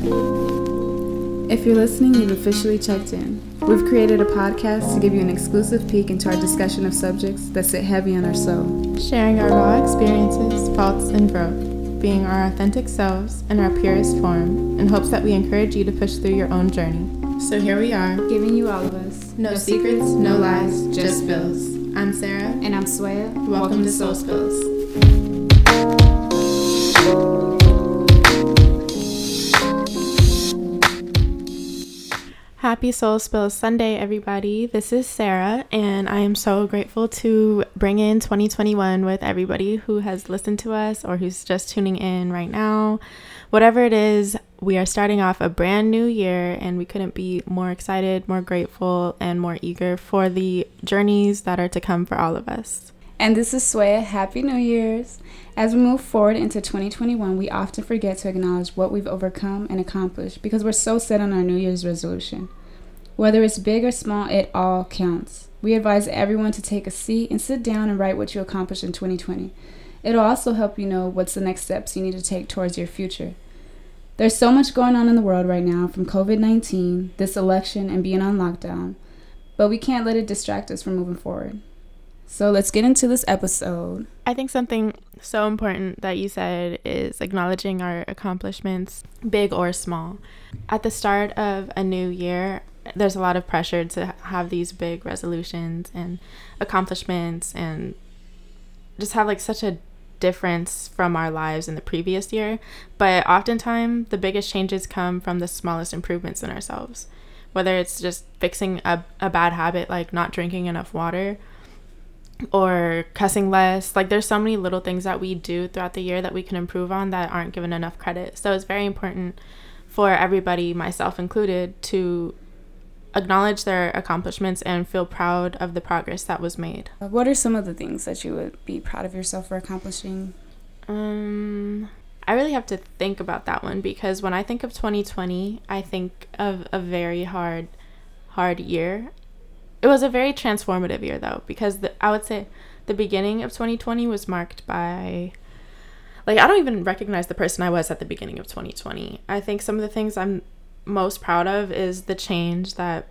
If you're listening, you've officially checked in. We've created a podcast to give you an exclusive peek into our discussion of subjects that sit heavy on our soul. Sharing our raw experiences, faults, and growth, being our authentic selves in our purest form, in hopes that we encourage you to push through your own journey. So here we are, Giving you all of us. no, secrets, no lies, just spills. I'm Sarah. And I'm Swaya. Welcome, to Soul Spills. Happy Soul Spills Sunday, everybody. This is Sarah, and I am so grateful to bring in 2021 with everybody who has listened to us or who's just tuning in right now. Whatever it is, we are starting off a brand new year, and we couldn't be more excited, more grateful, and more eager for the journeys that are to come for all of us. And this is Swaya. Happy New Year's. As we move forward into 2021, we often forget to acknowledge what we've overcome and accomplished because we're so set on our New Year's resolution. Whether it's big or small, it all counts. We advise everyone to take a seat and sit down and write what you accomplished in 2020. It'll also help you know what's the next steps you need to take towards your future. There's so much going on in the world right now from COVID 19, this election, and being on lockdown, but we can't let it distract us from moving forward. So let's get into this episode. I think something so important that you said is acknowledging our accomplishments, big or small. At the start of a new year, there's a lot of pressure to have these big resolutions and accomplishments and just have like such a difference from our lives in the previous year. But oftentimes, the biggest changes come from the smallest improvements in ourselves. Whether it's just fixing a, a bad habit like not drinking enough water or cussing less. Like there's so many little things that we do throughout the year that we can improve on that aren't given enough credit. So it's very important for everybody, myself included, to acknowledge their accomplishments and feel proud of the progress that was made. What are some of the things that you would be proud of yourself for accomplishing? Um I really have to think about that one because when I think of 2020, I think of a very hard hard year it was a very transformative year though because the, I would say the beginning of 2020 was marked by like I don't even recognize the person I was at the beginning of 2020. I think some of the things I'm most proud of is the change that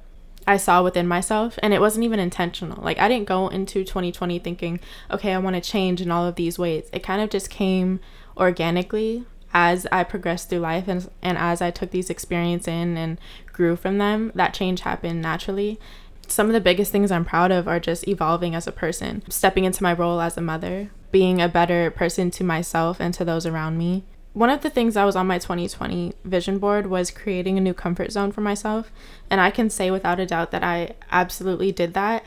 I saw within myself and it wasn't even intentional. Like I didn't go into 2020 thinking, okay, I want to change in all of these ways. It kind of just came organically as I progressed through life and and as I took these experiences in and grew from them, that change happened naturally some of the biggest things I'm proud of are just evolving as a person, stepping into my role as a mother, being a better person to myself and to those around me. One of the things that was on my 2020 vision board was creating a new comfort zone for myself. And I can say without a doubt that I absolutely did that.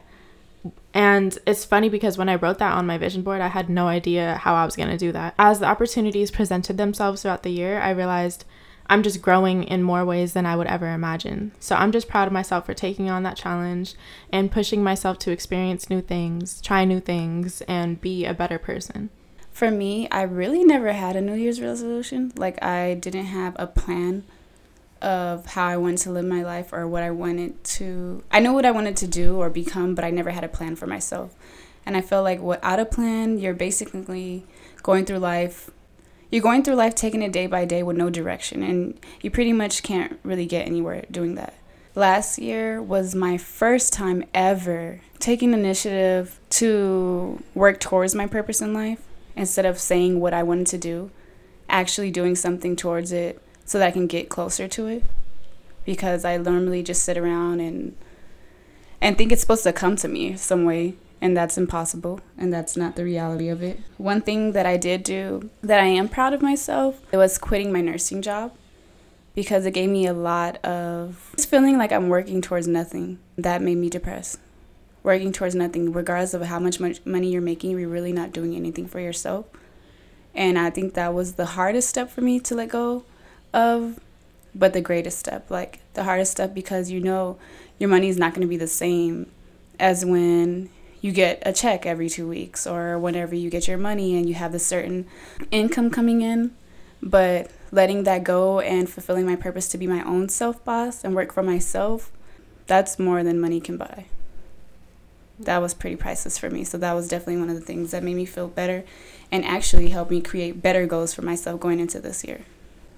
And it's funny because when I wrote that on my vision board, I had no idea how I was going to do that. As the opportunities presented themselves throughout the year, I realized I'm just growing in more ways than I would ever imagine. So I'm just proud of myself for taking on that challenge and pushing myself to experience new things, try new things, and be a better person. For me, I really never had a New Year's resolution. Like, I didn't have a plan of how I wanted to live my life or what I wanted to. I know what I wanted to do or become, but I never had a plan for myself. And I feel like without a plan, you're basically going through life you're going through life taking it day by day with no direction, and you pretty much can't really get anywhere doing that. Last year was my first time ever taking initiative to work towards my purpose in life instead of saying what I wanted to do, actually doing something towards it so that I can get closer to it. Because I normally just sit around and and think it's supposed to come to me some way and that's impossible and that's not the reality of it. One thing that I did do that I am proud of myself it was quitting my nursing job because it gave me a lot of just feeling like I'm working towards nothing. That made me depressed. Working towards nothing, regardless of how much money you're making, you're really not doing anything for yourself. And I think that was the hardest step for me to let go of, but the greatest step. Like the hardest step because you know your money is not going to be the same as when you get a check every two weeks or whenever you get your money and you have a certain income coming in. But letting that go and fulfilling my purpose to be my own self boss and work for myself, that's more than money can buy. That was pretty priceless for me. So that was definitely one of the things that made me feel better and actually helped me create better goals for myself going into this year.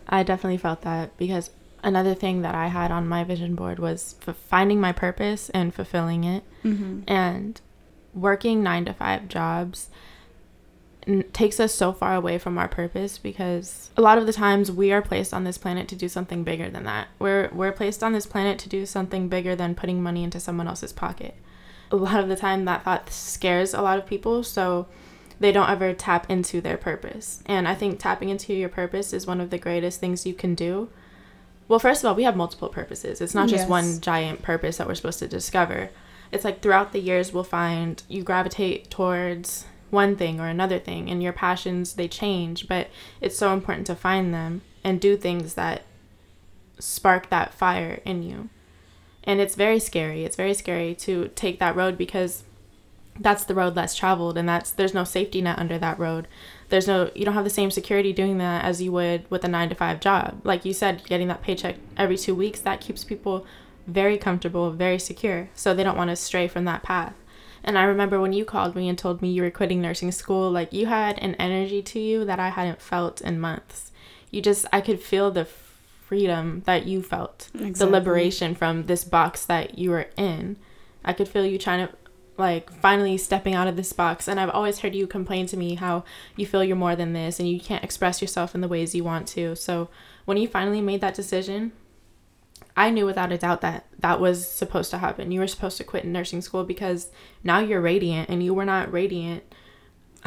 I definitely felt that because another thing that I had on my vision board was f- finding my purpose and fulfilling it. Mm-hmm. And working nine to five jobs n- takes us so far away from our purpose because a lot of the times we are placed on this planet to do something bigger than that. We're we're placed on this planet to do something bigger than putting money into someone else's pocket. A lot of the time that thought scares a lot of people, so they don't ever tap into their purpose. And I think tapping into your purpose is one of the greatest things you can do. Well, first of all, we have multiple purposes. It's not just Yes. one giant purpose that we're supposed to discover. It's like throughout the years, we'll find you gravitate towards one thing or another thing, and your passions they change. But it's so important to find them and do things that spark that fire in you. And it's very scary. It's very scary to take that road because that's the road less traveled and that's there's no safety net under that road. There's no you don't have the same security doing that as you would with a 9 to 5 job. Like you said getting that paycheck every 2 weeks that keeps people very comfortable very secure. So they don't want to stray from that path. And i remember when you called me and told me you were quitting nursing school like you had an energy to you that i hadn't felt in months. You just i could feel the freedom that you felt. The liberation from this box that you were in. I could feel you trying to like finally stepping out of this box. And i've always heard you complain to me how you feel you're more than this and you can't express yourself in the ways you want to. So when you finally made that decision i knew without a doubt that that was supposed to happen. You were supposed to quit nursing school because now you're radiant and you were not radiant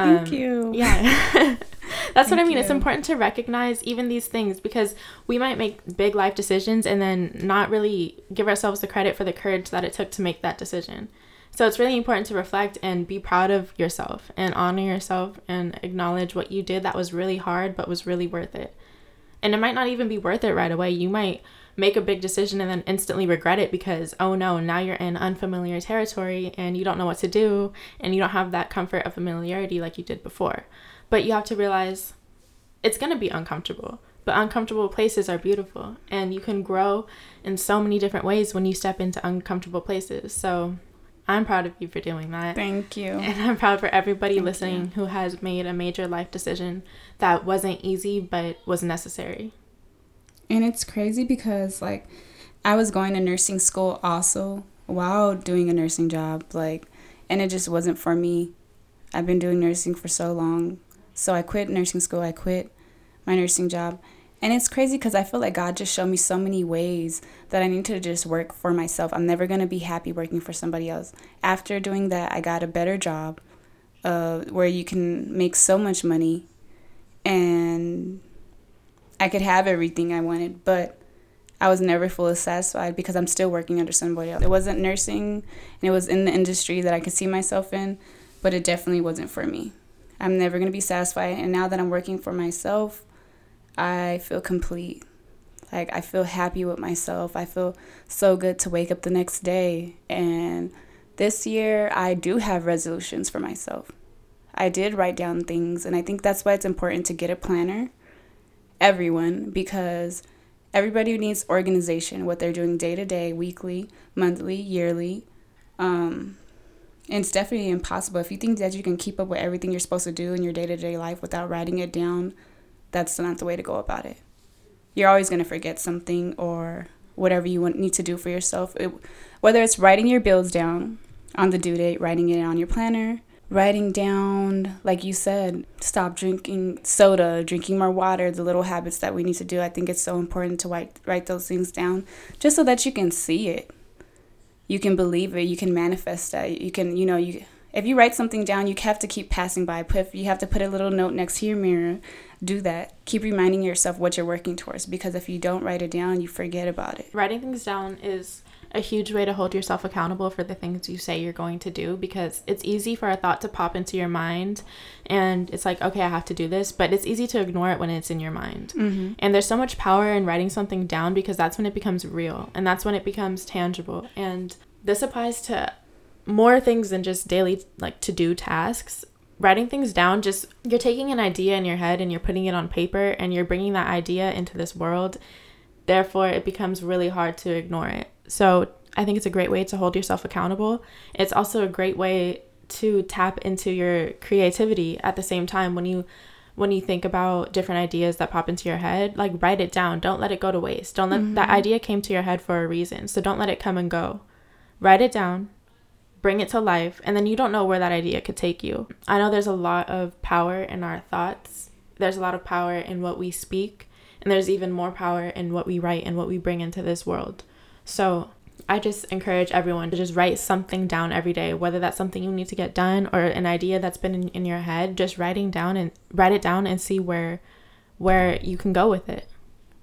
Thank Um, you. yeah. That's what I Thank mean. It's important to recognize even these things because we might make big life decisions and then not really give ourselves the credit for the courage that it took to make that decision. So it's really important to reflect and be proud of yourself and honor yourself and acknowledge what you did that was really hard but was really worth it. And it might not even be worth it right away. You might make a big decision and then instantly regret it because, oh no, now you're in unfamiliar territory and you don't know what to do and you don't have that comfort of familiarity like you did before. But you have to realize it's going to be uncomfortable. But uncomfortable places are beautiful and you can grow in so many different ways when you step into uncomfortable places. So I'm proud of you for doing that. Thank you. And I'm proud for everybody Thank listening who has made a major life decision that wasn't easy but was necessary. And it's crazy because like I was going to nursing school also while doing a nursing job like and it just wasn't for me. I've been doing nursing for so long. So I quit nursing school. I quit my nursing job. And it's crazy because I feel like God just showed me so many ways that I need to just work for myself. I'm never going to be happy working for somebody else. After doing that, I got a better job uh, where you can make so much money and I could have everything I wanted, but I was never fully satisfied because I'm still working under somebody else. It wasn't nursing and it was in the industry that I could see myself in, but it definitely wasn't for me. I'm never going to be satisfied. And now that I'm working for myself, I feel complete. Like, I feel happy with myself. I feel so good to wake up the next day. And this year, I do have resolutions for myself. I did write down things, and I think that's why it's important to get a planner everyone because everybody needs organization what they're doing day to day weekly monthly yearly. Um, and it's definitely impossible. If you think that you can keep up with everything you're supposed to do in your day-to-day life without writing it down that's not the way to go about it. You're always going to forget something or whatever you want need to do for yourself. It, whether it's writing your bills down on the due date writing it on your planner writing down, like you said, stop drinking soda, drinking more water, the little habits that we need to do. I think it's so important to write write those things down just so that you can see it. You can believe it, you can manifest that. You can, you know, you if you write something down, you have to keep passing by. Put you have to put a little note next to your mirror. Do that. Keep reminding yourself what you're working towards because if you don't write it down, you forget about it. Writing things down is a huge way to hold yourself accountable for the things you say you're going to do because it's easy for a thought to pop into your mind and it's like, okay, I have to do this, but it's easy to ignore it when it's in your mind. Mm-hmm. And there's so much power in writing something down because that's when it becomes real and that's when it becomes tangible. And this applies to more things than just daily, like to do tasks. Writing things down, just you're taking an idea in your head and you're putting it on paper and you're bringing that idea into this world. Therefore, it becomes really hard to ignore it. So, I think it's a great way to hold yourself accountable. It's also a great way to tap into your creativity at the same time when you when you think about different ideas that pop into your head, like write it down. Don't let it go to waste. Don't let mm-hmm. that idea came to your head for a reason. So don't let it come and go. Write it down, bring it to life, and then you don't know where that idea could take you. I know there's a lot of power in our thoughts. There's a lot of power in what we speak, and there's even more power in what we write and what we bring into this world. So I just encourage everyone to just write something down every day, whether that's something you need to get done or an idea that's been in, in your head, just writing down and write it down and see where where you can go with it.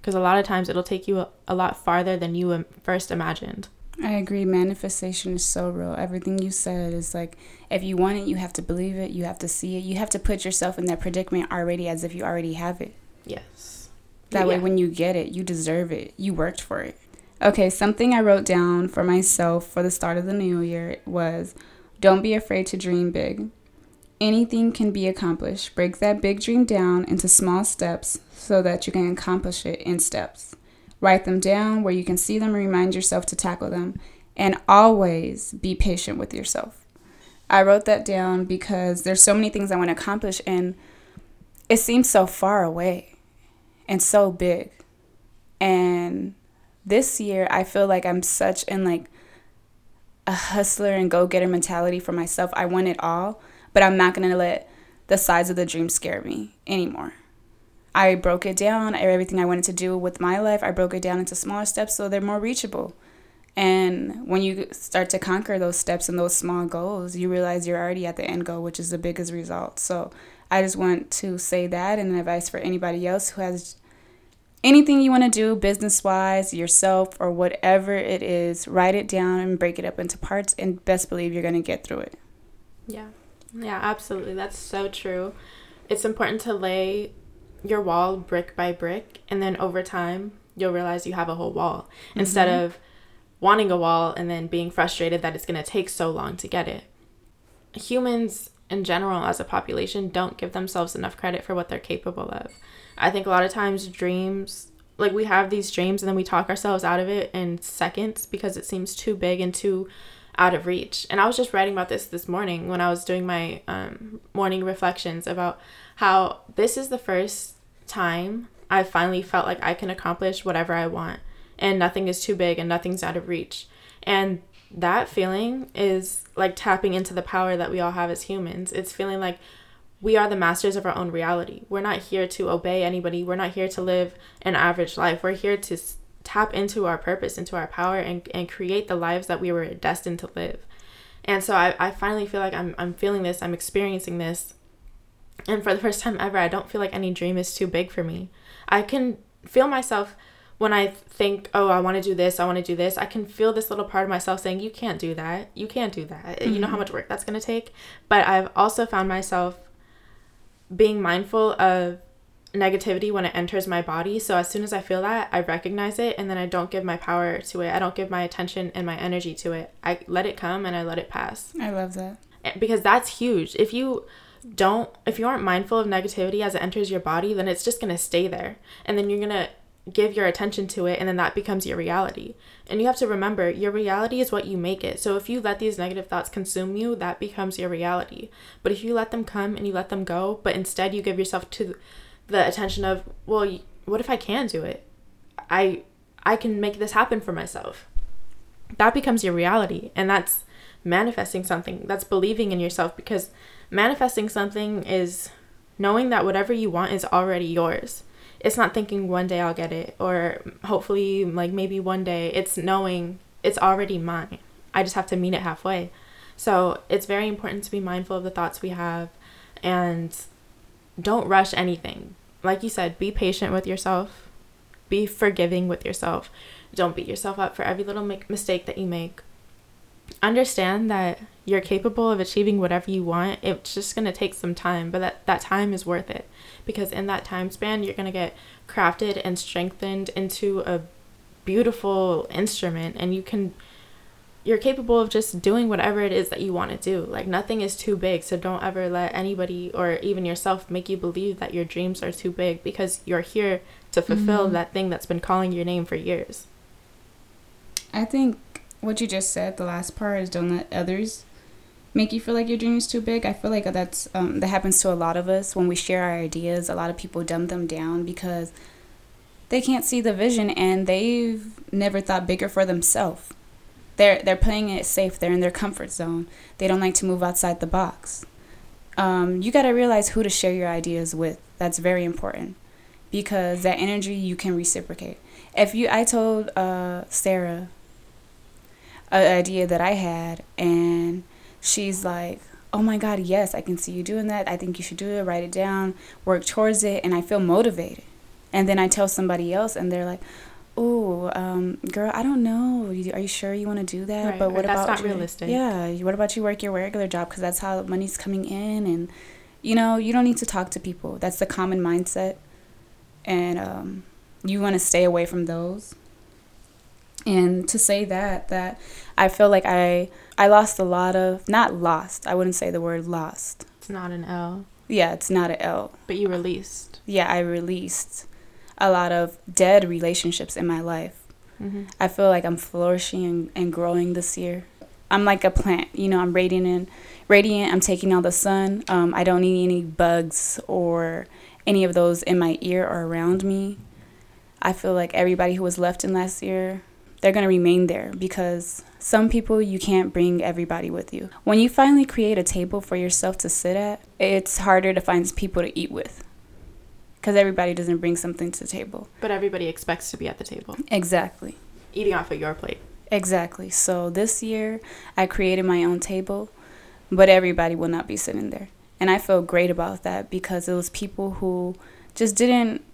Because a lot of times it'll take you a, a lot farther than you first imagined. I agree. Manifestation is so real. Everything you said is like, if you want it, you have to believe it. You have to see it. You have to put yourself in that predicament already as if you already have it. Yes. That yeah. way, when you get it, you deserve it. You worked for it. Okay, something I wrote down for myself for the start of the new year was don't be afraid to dream big. Anything can be accomplished. Break that big dream down into small steps so that you can accomplish it in steps. Write them down where you can see them and remind yourself to tackle them. And always be patient with yourself. I wrote that down because there's so many things I want to accomplish and it seems so far away and so big. And this year I feel like I'm such in like a hustler and go-getter mentality for myself. I want it all, but I'm not going to let the size of the dream scare me anymore. I broke it down, everything I wanted to do with my life, I broke it down into smaller steps so they're more reachable. And when you start to conquer those steps and those small goals, you realize you're already at the end goal, which is the biggest result. So I just want to say that and advice for anybody else who has anything you want to do business wise, yourself, or whatever it is, write it down and break it up into parts, and best believe you're going to get through it. Yeah. Yeah, absolutely. That's so true. It's important to lay your wall brick by brick, and then over time, you'll realize you have a whole wall mm-hmm. instead of wanting a wall and then being frustrated that it's going to take so long to get it. Humans in general, as a population, don't give themselves enough credit for what they're capable of. I think a lot of times dreams like we have these dreams and then we talk ourselves out of it in seconds because it seems too big and too out of reach. And I was just writing about this this morning when I was doing my um, morning reflections about how this is the first time I finally felt like I can accomplish whatever I want and nothing is too big and nothing's out of reach. And that feeling is like tapping into the power that we all have as humans. It's feeling like we are the masters of our own reality. We're not here to obey anybody. We're not here to live an average life. We're here to tap into our purpose, into our power, and, and create the lives that we were destined to live. And so I, I finally feel like I'm, I'm feeling this, I'm experiencing this. And for the first time ever, I don't feel like any dream is too big for me. I can feel myself when I think, oh, I want to do this, I want to do this, I can feel this little part of myself saying, you can't do that. You can't do that. Mm-hmm. You know how mm-hmm. much work that's going to take. But I've also found myself being mindful of negativity when it enters my body. So as soon as I feel that, I recognize it and then I don't give my power to it. I don't give my attention and my energy to it. I let it come and I let it pass. I love that. Because that's huge. If you don't if you aren't mindful of negativity as it enters your body, then it's just going to stay there. And then you're going to give your attention to it and then that becomes your reality. And you have to remember your reality is what you make it. So if you let these negative thoughts consume you, that becomes your reality. But if you let them come and you let them go, but instead you give yourself to the attention of, well, what if I can do it? I I can make this happen for myself. That becomes your reality and that's manifesting something. That's believing in yourself because manifesting something is knowing that whatever you want is already yours it's not thinking one day I'll get it or hopefully like maybe one day. It's knowing it's already mine. I just have to meet it halfway. So it's very important to be mindful of the thoughts we have and don't rush anything. Like you said, be patient with yourself, be forgiving with yourself. Don't beat yourself up for every little mistake that you make. Understand that you're capable of achieving whatever you want. It's just going to take some time, but that, that time is worth it because in that time span, you're going to get crafted and strengthened into a beautiful instrument and you can you're capable of just doing whatever it is that you want to do. Like nothing is too big, so don't ever let anybody or even yourself make you believe that your dreams are too big because you're here to fulfill mm-hmm. that thing that's been calling your name for years. I think what you just said, the last part is don't let others make you feel like your dream is too big. I feel like that's um, that happens to a lot of us when we share our ideas. A lot of people dumb them down because they can't see the vision and they've never thought bigger for themselves. They're they're playing it safe. They're in their comfort zone. They don't like to move outside the box. Um, you got to realize who to share your ideas with. That's very important because that energy you can reciprocate. If you, I told uh, Sarah an idea that I had, and she's like, "Oh my God, yes, I can see you doing that. I think you should do it. Write it down, work towards it," and I feel motivated. And then I tell somebody else, and they're like, "Oh, um, girl, I don't know. Are you sure you want to do that? Right, but what about not you- realistic. Yeah, what about you work your regular job because that's how money's coming in, and you know you don't need to talk to people. That's the common mindset, and um, you want to stay away from those. And to say that, that I feel like I I lost a lot of not lost. I wouldn't say the word lost. It's not an L, Yeah, it's not an L. but you released. Yeah, I released a lot of dead relationships in my life. hmm I feel like I'm flourishing and, and growing this year. I'm like a plant, you know. I'm radiant and radiant. I'm taking all the sun. Um, I don't need any bugs or any of those in my ear or around me. I feel like everybody who was left in last year, they're gonna remain there because some people you can't bring everybody with you. When you finally create a table for yourself to sit at, it's harder to find people to eat with because everybody doesn't bring something to the table. But everybody expects to be at the table, Exactly. eating off of your plate. Exactly. So this year I created my own table, but everybody will not be sitting there. And I feel great about that because it was people who just didn't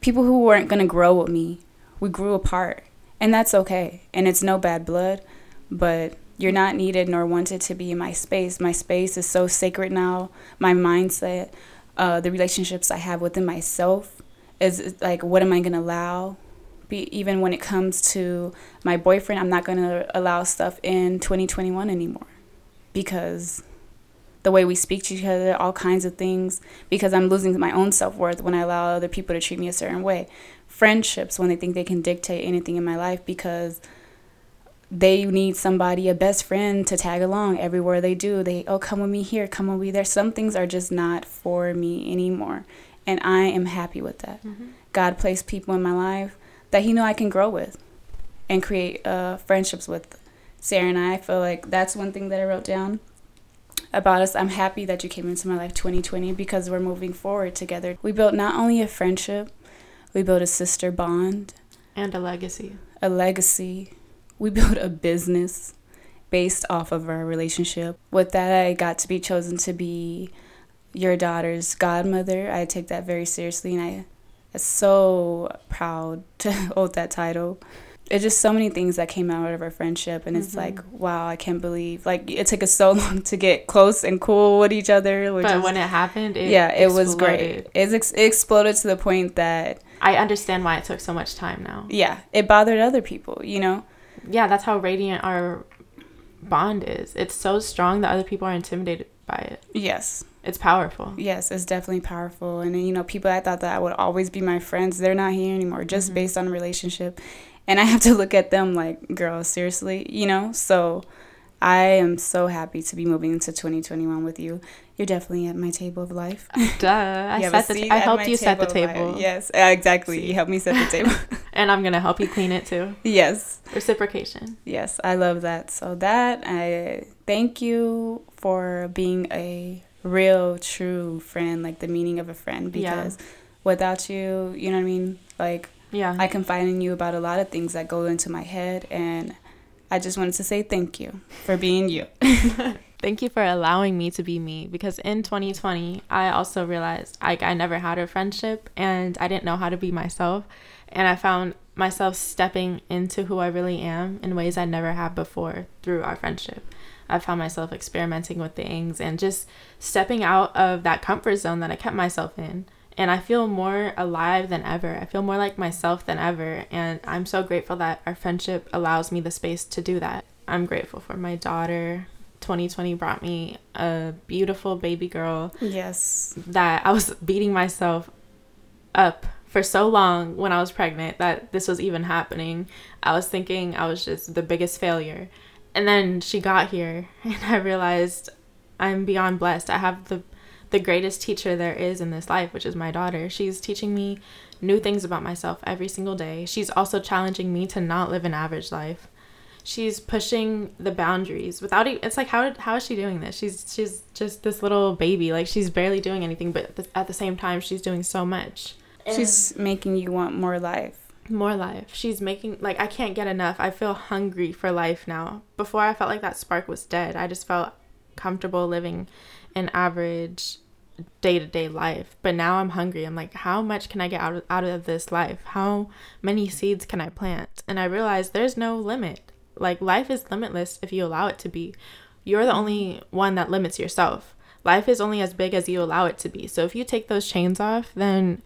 people who weren't going to grow with me. We grew apart. And that's okay. And it's no bad blood, but you're not needed nor wanted to be in my space. My space is so sacred now. My mindset, uh, the relationships I have within myself is like what am I going to allow? Be, even when it comes to my boyfriend, I'm not going to allow stuff in 2021 anymore because the way we speak to each other, all kinds of things, because I'm losing my own self worth when I allow other people to treat me a certain way. Friendships, when they think they can dictate anything in my life because they need somebody, a best friend, to tag along everywhere they do. They, oh, come with me here, come with me there. Some things are just not for me anymore. And I am happy with that. God placed people in my life that He know I can grow with and create uh, friendships with. Sarah and I, I feel like that's one thing that I wrote down about us. I'm happy that you came into my life 2020 because we're moving forward together. We built not only a friendship, we built a sister bond, And a legacy. a legacy. We built a business based off of our relationship. With that, I got to be chosen to be your daughter's godmother. I take that very seriously, and I am so proud to hold that title. It's just so many things that came out of our friendship, and it's Mhm. like, wow, I can't believe. Like, it took us so long to get close and cool with each other. But is, when it happened, it yeah, it was great. exploded. It's ex- it exploded to the point that, I understand why it took so much time now. yeah, it bothered other people, you know? Yeah, that's how radiant our bond is. It's so strong that other people are intimidated by it. Yes. It's powerful. Yes, it's definitely powerful. And you know, people I thought that I would always be my friends, they're not here anymore, just Mhm. based on a relationship. And I have to look at them like, girl, seriously, you know? So I am so happy to be moving into 2021 with you. You're definitely at my table of life. Duh. I You have a set the I helped you set the table. Yes, uh, exactly. See. You helped me set the table. And I'm gonna help you clean it too. yes. Reciprocation. Yes, I love that. So that I thank you for being a real true friend, like the meaning of a friend Yeah. because without you, you know what I mean? Like Yeah. I confide in you about a lot of things that go into my head and I just wanted to say thank you for being you. Thank you for allowing me to be me because in 2020, I also realized like I never had a friendship and I didn't know how to be myself. And I found myself stepping into who I really am in ways I never had before through our friendship. I found myself experimenting with things and just stepping out of that comfort zone that I kept myself in. And I feel more alive than ever. I feel more like myself than ever. And I'm so grateful that our friendship allows me the space to do that. I'm grateful for my daughter. 2020 brought me a beautiful baby girl Yes. that I was beating myself up for so long when I was pregnant that this was even happening. I was thinking I was just the biggest failure. and then she got here and I realized I'm beyond blessed. I have the the greatest teacher there is in this life, which is my daughter. She's teaching me new things about myself every single day. She's also challenging me to not live an average life. She's pushing the boundaries without even, it's like how how is she doing this? She's she's just this little baby. Like she's barely doing anything, but at the same time she's doing so much. She's making you want more life more life. She's making like I can't get enough. I feel hungry for life now. Before I felt like that spark was dead. I just felt comfortable living an average day-to-day life. But now I'm hungry. I'm like how much can I get out of, out of this life? How many seeds can I plant? And I realized there's no limit. Like life is limitless if you allow it to be. You're the only one that limits yourself. Life is only as big as you allow it to be. So if you take those chains off, then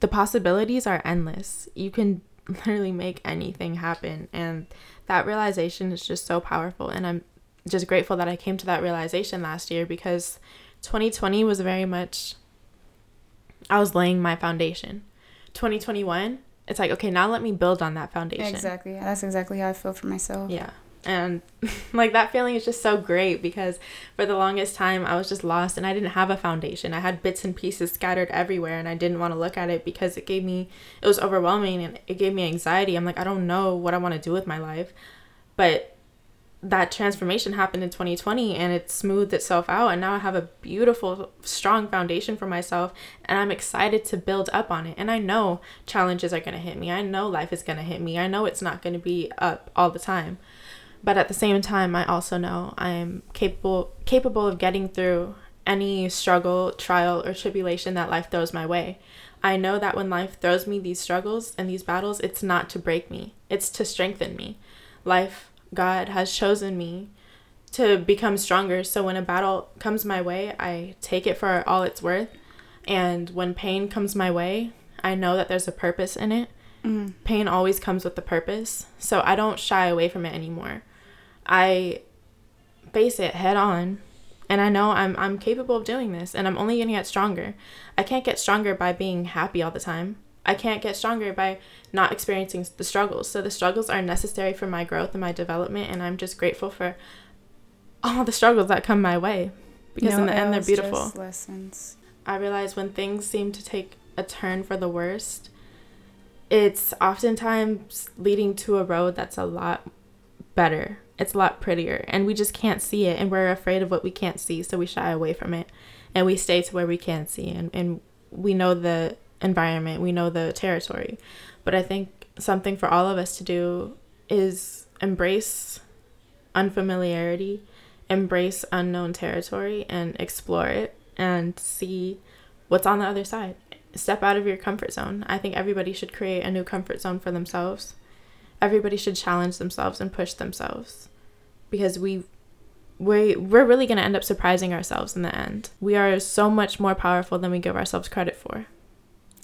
the possibilities are endless. You can literally make anything happen. And that realization is just so powerful. And I'm just grateful that I came to that realization last year because 2020 was very much, I was laying my foundation. 2021, it's like, okay, now let me build on that foundation. Exactly. That's exactly how I feel for myself. Yeah and like that feeling is just so great because for the longest time I was just lost and I didn't have a foundation. I had bits and pieces scattered everywhere and I didn't want to look at it because it gave me it was overwhelming and it gave me anxiety. I'm like I don't know what I want to do with my life. But that transformation happened in 2020 and it smoothed itself out and now I have a beautiful strong foundation for myself and I'm excited to build up on it. And I know challenges are going to hit me. I know life is going to hit me. I know it's not going to be up all the time but at the same time i also know i'm capable capable of getting through any struggle trial or tribulation that life throws my way i know that when life throws me these struggles and these battles it's not to break me it's to strengthen me life god has chosen me to become stronger so when a battle comes my way i take it for all it's worth and when pain comes my way i know that there's a purpose in it mm. pain always comes with a purpose so i don't shy away from it anymore I face it head on and I know I'm I'm capable of doing this and I'm only going to get stronger. I can't get stronger by being happy all the time. I can't get stronger by not experiencing the struggles. So the struggles are necessary for my growth and my development and I'm just grateful for all the struggles that come my way because no in the end they're beautiful. lessons. I realize when things seem to take a turn for the worst, it's oftentimes leading to a road that's a lot better it's a lot prettier and we just can't see it and we're afraid of what we can't see so we shy away from it and we stay to where we can see and, and we know the environment we know the territory but i think something for all of us to do is embrace unfamiliarity embrace unknown territory and explore it and see what's on the other side step out of your comfort zone i think everybody should create a new comfort zone for themselves everybody should challenge themselves and push themselves because we we we're really going to end up surprising ourselves in the end. We are so much more powerful than we give ourselves credit for.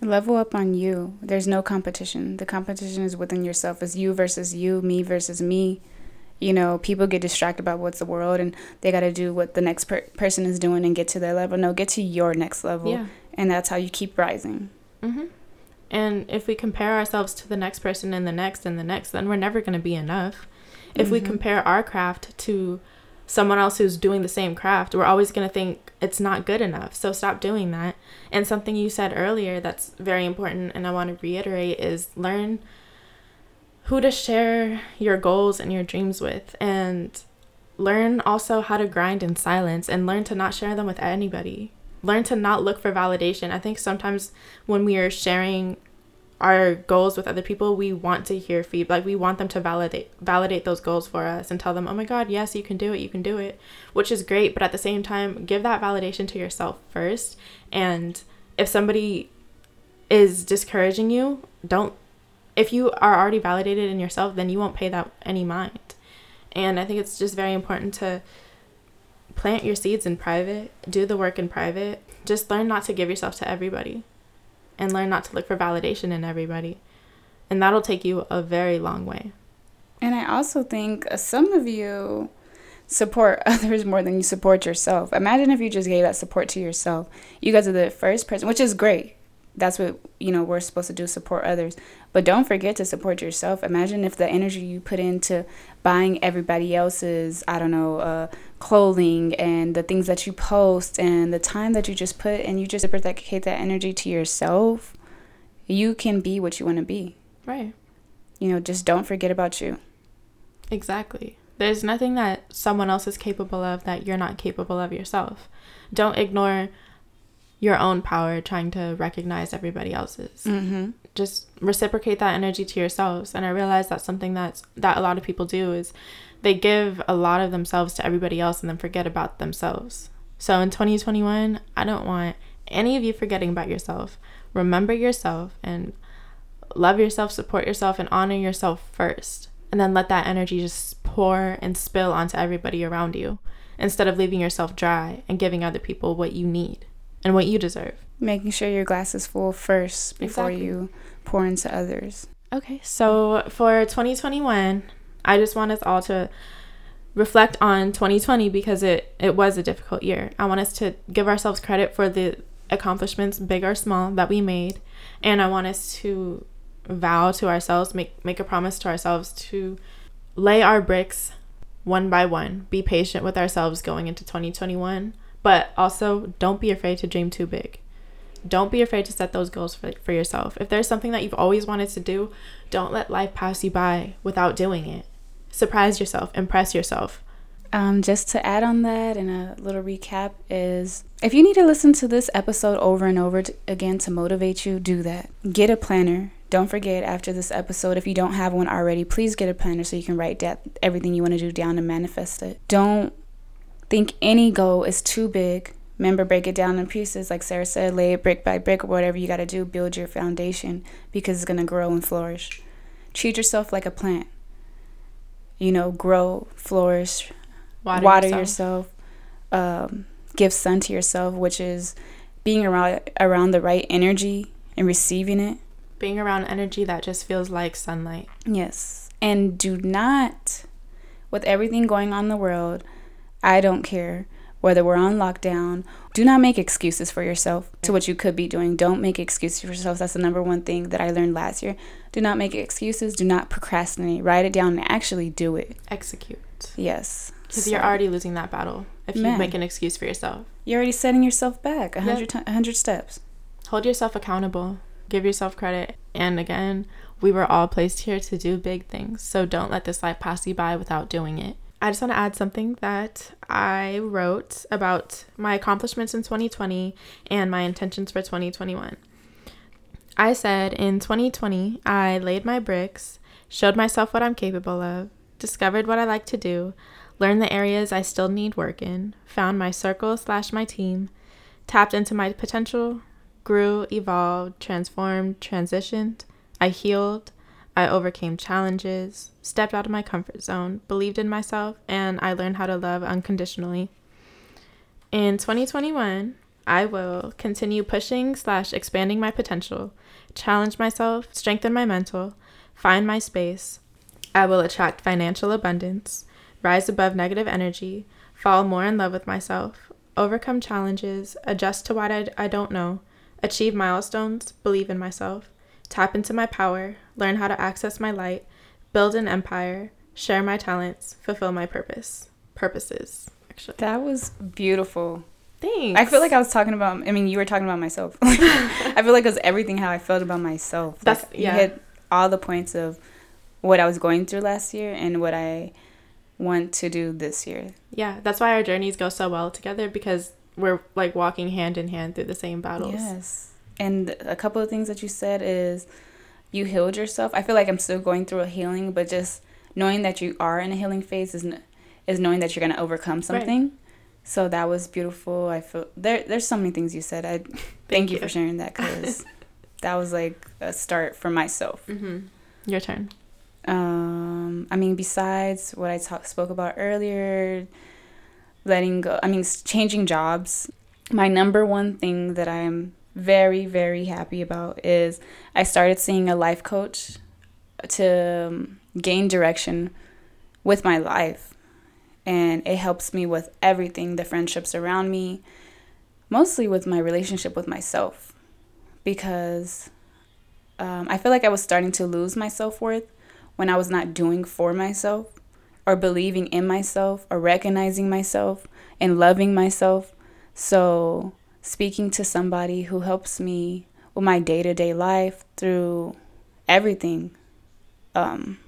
Level up on you. There's no competition. The competition is within yourself. It's you versus you, me versus me. You know, people get distracted about what's the world and they got to do what the next per- person is doing and get to their level. No, get to your next level. Yeah. And that's how you keep rising. Mhm. And if we compare ourselves to the next person and the next and the next, then we're never going to be enough. If mm-hmm. we compare our craft to someone else who's doing the same craft, we're always going to think it's not good enough. So stop doing that. And something you said earlier that's very important and I want to reiterate is learn who to share your goals and your dreams with and learn also how to grind in silence and learn to not share them with anybody learn to not look for validation. I think sometimes when we are sharing our goals with other people, we want to hear feedback. We want them to validate validate those goals for us and tell them, "Oh my god, yes, you can do it. You can do it." Which is great, but at the same time, give that validation to yourself first. And if somebody is discouraging you, don't if you are already validated in yourself, then you won't pay that any mind. And I think it's just very important to plant your seeds in private, do the work in private. Just learn not to give yourself to everybody and learn not to look for validation in everybody. And that'll take you a very long way. And I also think uh, some of you support others more than you support yourself. Imagine if you just gave that support to yourself. You guys are the first person, which is great. that's what you know we're supposed to do support others but don't forget to support yourself imagine if the energy you put into buying everybody else's i don't know uh, clothing and the things that you post and the time that you just put and you just dedicate that energy to yourself you can be what you want to be. Right. You know just don't forget about you. Exactly. There's nothing that someone else is capable of that you're not capable of yourself. Don't ignore your own power trying to recognize everybody else's. Mm-hmm. Just reciprocate that energy to yourselves. And I realize that's something that's that a lot of people do is they give a lot of themselves to everybody else and then forget about themselves. So in 2021, I don't want any of you forgetting about yourself. Remember yourself and love yourself, support yourself, and honor yourself first. And then let that energy just pour and spill onto everybody around you instead of leaving yourself dry and giving other people what you need and what you deserve. Making sure your glass is full first before exactly. you pour into others. Okay, so for 2021, I just want us all to reflect on 2020 because it, it was a difficult year. I want us to give ourselves credit for the accomplishments, big or small, that we made. And I want us to vow to ourselves, make, make a promise to ourselves to lay our bricks one by one. Be patient with ourselves going into 2021 but also, don't be afraid to dream too big. Don't be afraid to set those goals for, for yourself. If there's something that you've always wanted to do, don't let life pass you by without doing it. Surprise yourself, impress yourself. Um, just to add on that and a little recap is if you need to listen to this episode over and over to, again to motivate you, do that. Get a planner. Don't forget after this episode, if you don't have one already, please get a planner so you can write down everything you want to do down and manifest it. Don't think any goal is too big. Remember, break it down in pieces, like Sarah said, lay it brick by brick, or whatever you got to do, build your foundation because it's going to grow and flourish. Treat yourself like a plant. You know, grow, flourish, water, water yourself, yourself um, give sun to yourself, which is being around around the right energy and receiving it. Being around energy that just feels like sunlight. Yes. And do not, with everything going on in the world, I don't care whether we're on lockdown. Do not make excuses for yourself to what you could be doing. Don't make excuses for yourself. That's the number one thing that I learned last year. Do not make excuses. Do not procrastinate. Write it down and actually do it. Execute. Yes. Because so. you're already losing that battle if Man. you make an excuse for yourself. You're already setting yourself back a hundred yep. 100 steps. Hold yourself accountable. Give yourself credit. And again, we were all placed here to do big things. So don't let this life pass you by without doing it. I just want to add something that I wrote about my accomplishments in 2020 and my intentions for 2021. I said in 2020, I laid my bricks, showed myself what I'm capable of, discovered what I like to do, learned the areas I still need work in, found my circle slash my team, tapped into my potential, grew, evolved, transformed, transitioned. I healed, I overcame challenges, stepped out of my comfort zone, believed in myself, and I learned how to love unconditionally. In 2021, I will continue pushing slash expanding my potential, challenge myself, strengthen my mental, find my space. I will attract financial abundance, rise above negative energy, fall more in love with myself, overcome challenges, adjust to what I, I don't know, achieve milestones, believe in myself, tap into my power, learn how to access my light, build an empire, share my talents, fulfill my purpose. Purposes, actually. That was beautiful. Thanks. I feel like I was talking about. I mean, you were talking about myself. I feel like it was everything how I felt about myself. That's like, yeah. You hit all the points of what I was going through last year and what I want to do this year. Yeah, that's why our journeys go so well together because we're like walking hand in hand through the same battles. Yes. And a couple of things that you said is you healed yourself. I feel like I'm still going through a healing, but just knowing that you are in a healing phase is is knowing that you're gonna overcome something. Right. So that was beautiful. I feel there. There's so many things you said. I thank, thank you. you. for sharing that because that was like a start for myself. Mm-hmm. Your turn. Um, I mean, besides what I talk, spoke about earlier, letting go. I mean, changing jobs. My number one thing that I'm very, very happy about is I started seeing a life coach to um, gain direction with my life. And it helps me with everything the friendships around me, mostly with my relationship with myself. because um, I feel like I was starting to lose my self worth when I was not doing for myself or believing in myself or recognizing myself and loving myself. So, speaking to somebody who helps me with my day to day life through everything um,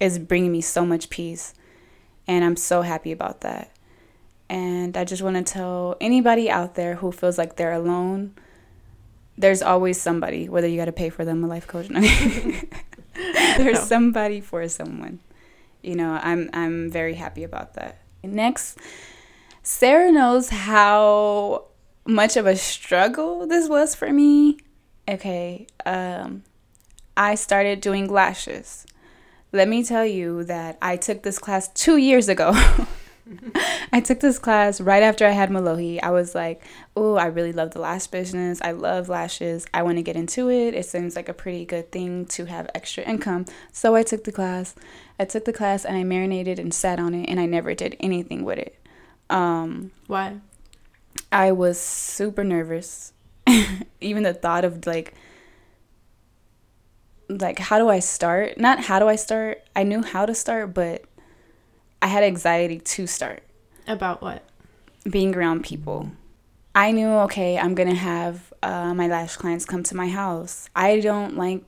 is bringing me so much peace. And I'm so happy about that. And I just want to tell anybody out there who feels like they're alone there's always somebody, whether you got to pay for them a life coach. there's no. somebody for someone. You know, I'm I'm very happy about that. Next, Sarah knows how much of a struggle this was for me. Okay, um, I started doing lashes. Let me tell you that I took this class two years ago. I took this class right after I had Malohi. I was like, oh, I really love the lash business. I love lashes. I want to get into it. It seems like a pretty good thing to have extra income. So I took the class. I took the class and I marinated and sat on it and I never did anything with it. Um, Why? I was super nervous. Even the thought of like, like how do I start? Not how do I start. I knew how to start, but I had anxiety to start. About what? Being around people. I knew, okay, I'm going to have uh, my lash clients come to my house. I don't like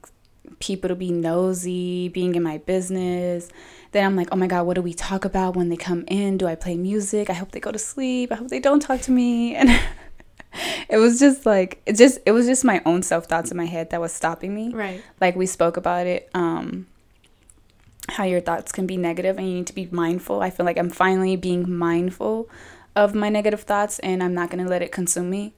people to be nosy, being in my business. Then I'm like, oh my God, what do we talk about when they come in? Do I play music? I hope they go to sleep. I hope they don't talk to me. And it was just like it just it was just my own self thoughts in my head that was stopping me. Right. Like we spoke about it. Um how your thoughts can be negative and you need to be mindful. I feel like I'm finally being mindful of my negative thoughts and I'm not going to let it consume me.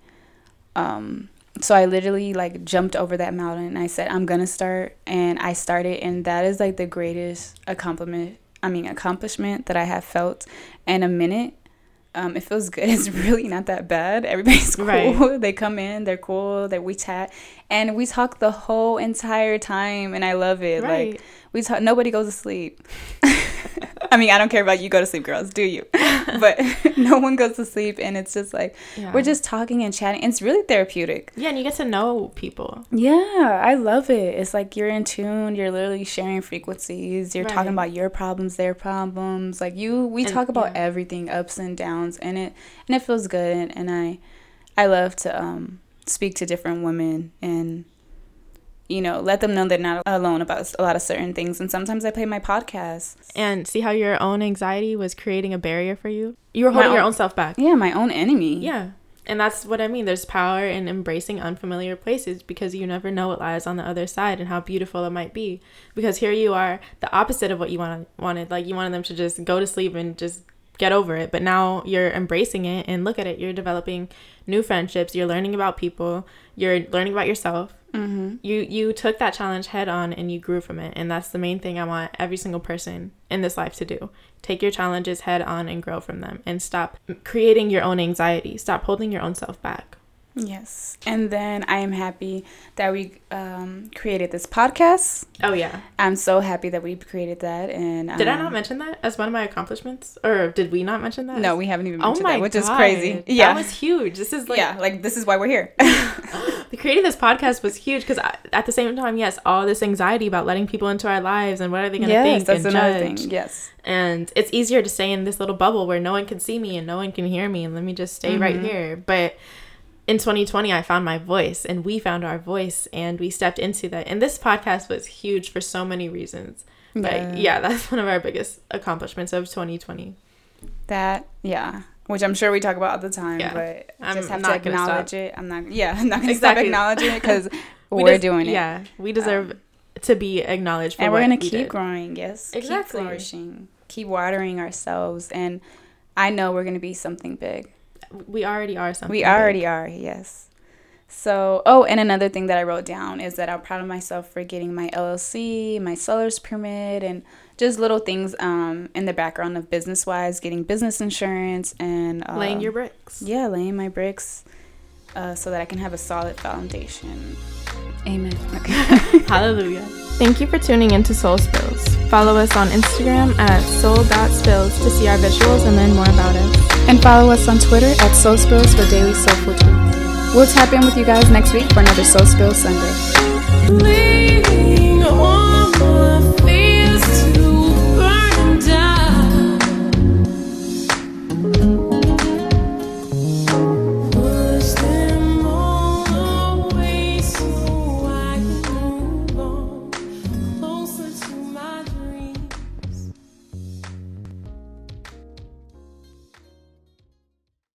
Um, so I literally like jumped over that mountain and I said I'm going to start and I started and that is like the greatest accomplishment I mean accomplishment that I have felt in a minute um, it feels good. It's really not that bad. Everybody's cool. Right. They come in, they're cool. That we chat, and we talk the whole entire time, and I love it. Right. Like we talk. Nobody goes to sleep. I mean, I don't care about you go to sleep, girls. Do you? but no one goes to sleep, and it's just like yeah. we're just talking and chatting. It's really therapeutic. Yeah, and you get to know people. Yeah, I love it. It's like you're in tune. You're literally sharing frequencies. You're right. talking about your problems, their problems. Like you, we and, talk about yeah. everything, ups and downs, and it and it feels good. And, and I, I love to um speak to different women and you know, let them know they're not alone about a lot of certain things. And sometimes I play my podcast. And see how your own anxiety was creating a barrier for you? You were holding your own self back. Yeah, my own enemy. Yeah. And that's what I mean. There's power in embracing unfamiliar places because you never know what lies on the other side and how beautiful it might be. Because here you are, the opposite of what you wanted. wanted. Like you wanted them to just go to sleep and just get over it. But now you're embracing it and look at it. You're developing new friendships. You're learning about people. You're learning about yourself Mm-hmm. You you took that challenge head on and you grew from it, and that's the main thing I want every single person in this life to do. Take your challenges head on and grow from them, and stop creating your own anxiety. Stop holding your own self back. Yes. And then I am happy that we um, created this podcast. Oh, yeah. I'm so happy that we created that. And um, Did I not mention that as one of my accomplishments? Or did we not mention that? No, we haven't even oh mentioned oh my that, which God. is crazy. Yeah. That was huge. This is like. Yeah, like this is why we're here. creating this podcast was huge because at the same time, yes, all this anxiety about letting people into our lives and what are they going to yes, think that's and judge. Thing. Yes. And it's easier to stay in this little bubble where no one can see me and no one can hear me and let me just stay mm-hmm. right here. But in 2020 i found my voice and we found our voice and we stepped into that. And this podcast was huge for so many reasons. But yeah, yeah that's one of our biggest accomplishments of 2020 that yeah which i'm sure we talk about all the time yeah. but I just have to acknowledge it. I'm not yeah i'm not gonna exactly. stop acknowledging it because we we're des- doing it. yeah we deserve um, to be acknowledged and we're gonna keep did. growing yes. Exactly. keep flourishing. Keep watering ourselves. And i know we're gonna be something big we already are something. We already big. are, yes. So, oh, and another thing that I wrote down is that I'm proud of myself for getting my LLC, my seller's permit, and just little things um, in the background of business wise, getting business insurance and uh, laying your bricks. Yeah, laying my bricks uh, so that I can have a solid foundation. Amen. Okay. Hallelujah. Thank you for tuning into Soul Spills. Follow us on Instagram at soul.spills to see our visuals and learn more about us. And follow us on Twitter at Soul Spills for daily soulful truth. We'll tap in with you guys next week for another Soul Spills Sunday.